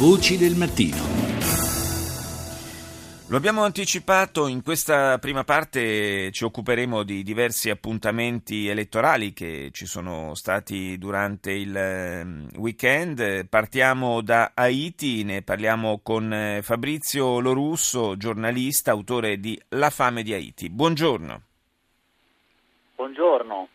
Voci del mattino. Lo abbiamo anticipato, in questa prima parte ci occuperemo di diversi appuntamenti elettorali che ci sono stati durante il ehm, weekend. Partiamo da Haiti, ne parliamo con eh, Fabrizio Lorusso, giornalista, autore di La fame di Haiti. Buongiorno. Buongiorno.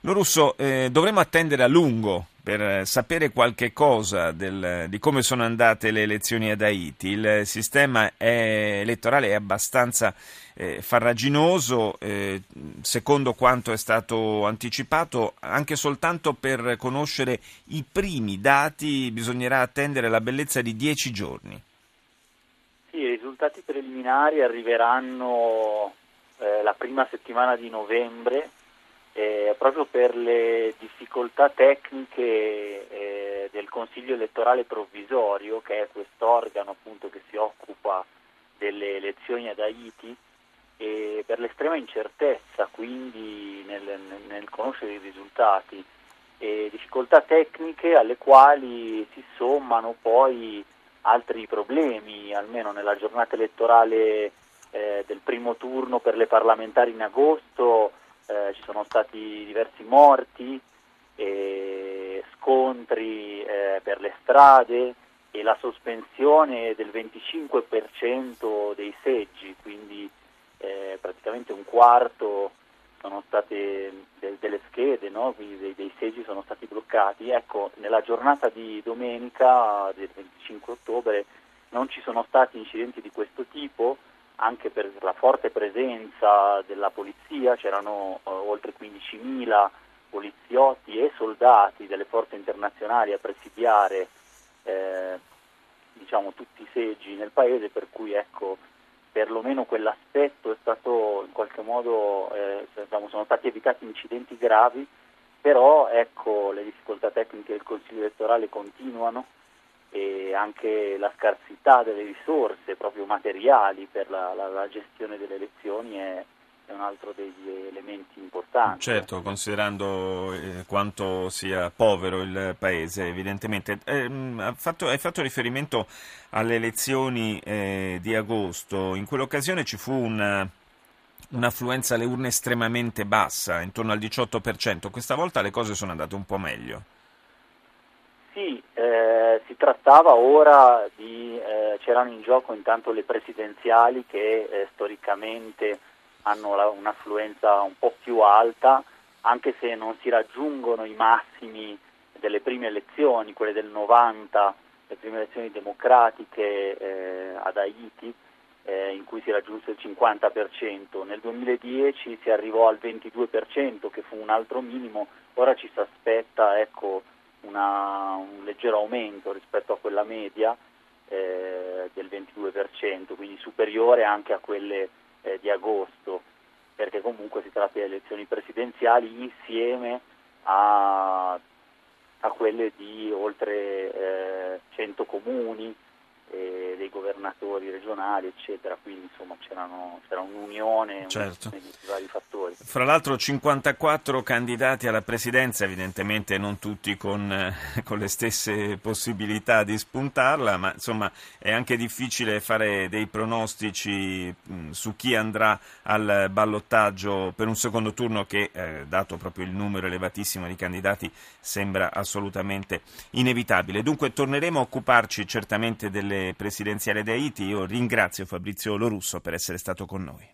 Lorusso, eh, dovremo attendere a lungo per sapere qualche cosa del, di come sono andate le elezioni ad Haiti. Il sistema è, elettorale è abbastanza eh, farraginoso, eh, secondo quanto è stato anticipato, anche soltanto per conoscere i primi dati bisognerà attendere la bellezza di dieci giorni. Sì, i risultati preliminari arriveranno eh, la prima settimana di novembre eh, proprio per le difficoltà tecniche eh, del Consiglio elettorale provvisorio, che è quest'organo appunto che si occupa delle elezioni ad Haiti, e per l'estrema incertezza quindi nel, nel, conoscere i risultati e difficoltà tecniche alle quali si sommano poi altri problemi, almeno nella giornata elettorale eh, del primo turno per le parlamentari in agosto eh, ci sono stati diversi morti, eh, scontri eh, per le strade e la sospensione del 25% dei seggi, quindi eh, praticamente un quarto state de- delle schede, no? dei-, dei, seggi sono stati bloccati. Ecco, nella giornata di domenica del 25 ottobre non ci sono stati incidenti di questo tipo, anche per la forte presenza della polizia, c'erano eh, oltre 15.000 poliziotti e soldati delle forze internazionali a presidiare eh, diciamo, tutti i seggi nel paese, per cui ecco, perlomeno quell'aspetto è stato in qualche modo, eh, diciamo, sono stati evitati incidenti gravi, però ecco, le difficoltà tecniche del Consiglio elettorale continuano e anche la scarsità delle risorse proprio materiali per la, la, la gestione delle elezioni è, è, un altro degli elementi importanti. Certo, considerando eh, quanto sia povero il paese, evidentemente. Eh, fatto, hai fatto riferimento alle elezioni eh, di agosto, in quell'occasione ci fu una un'affluenza alle urne estremamente bassa, intorno al 18%. Questa volta le cose sono andate un po' meglio. Sì, eh, si trattava ora di, eh, c'erano in gioco intanto le presidenziali che eh, storicamente hanno la, un'affluenza un po' più alta, anche se non si raggiungono i massimi delle prime elezioni, quelle del 90, le prime elezioni democratiche eh, ad Haiti, eh, in cui si raggiunse il 50%, nel 2010 si arrivò al 22%, che fu un altro minimo, ora ci si aspetta ecco, una, un leggero aumento rispetto a quella media eh, del 22%, quindi superiore anche a quelle eh, di agosto, perché comunque si tratta di elezioni presidenziali insieme a, a quelle di oltre eh, 100 comuni eh, dei governatori regionali, eccetera, quindi insomma c'erano, c'era un'unione certo. di vari fattori. Fra l'altro 54 candidati alla presidenza, evidentemente non tutti con, eh, con, le stesse possibilità di spuntarla, ma insomma è anche difficile fare dei pronostici mh, su chi andrà al ballottaggio per un secondo turno che, eh, dato proprio il numero elevatissimo di candidati, sembra assolutamente inevitabile. Dunque torneremo a occuparci certamente delle presidenziali di Haiti. Io ringrazio Fabrizio Lorusso per essere stato con noi.